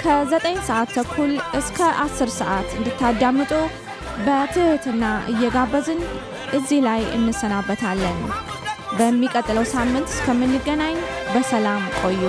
ከ9 ሰዓት ተኩል እስከ 10 ሰዓት እንድታዳምጡ በትህትና እየጋበዝን እዚህ ላይ እንሰናበታለን። በሚቀጥለው ሳምንት እስከምንገናኝ በሰላም ቆዩ።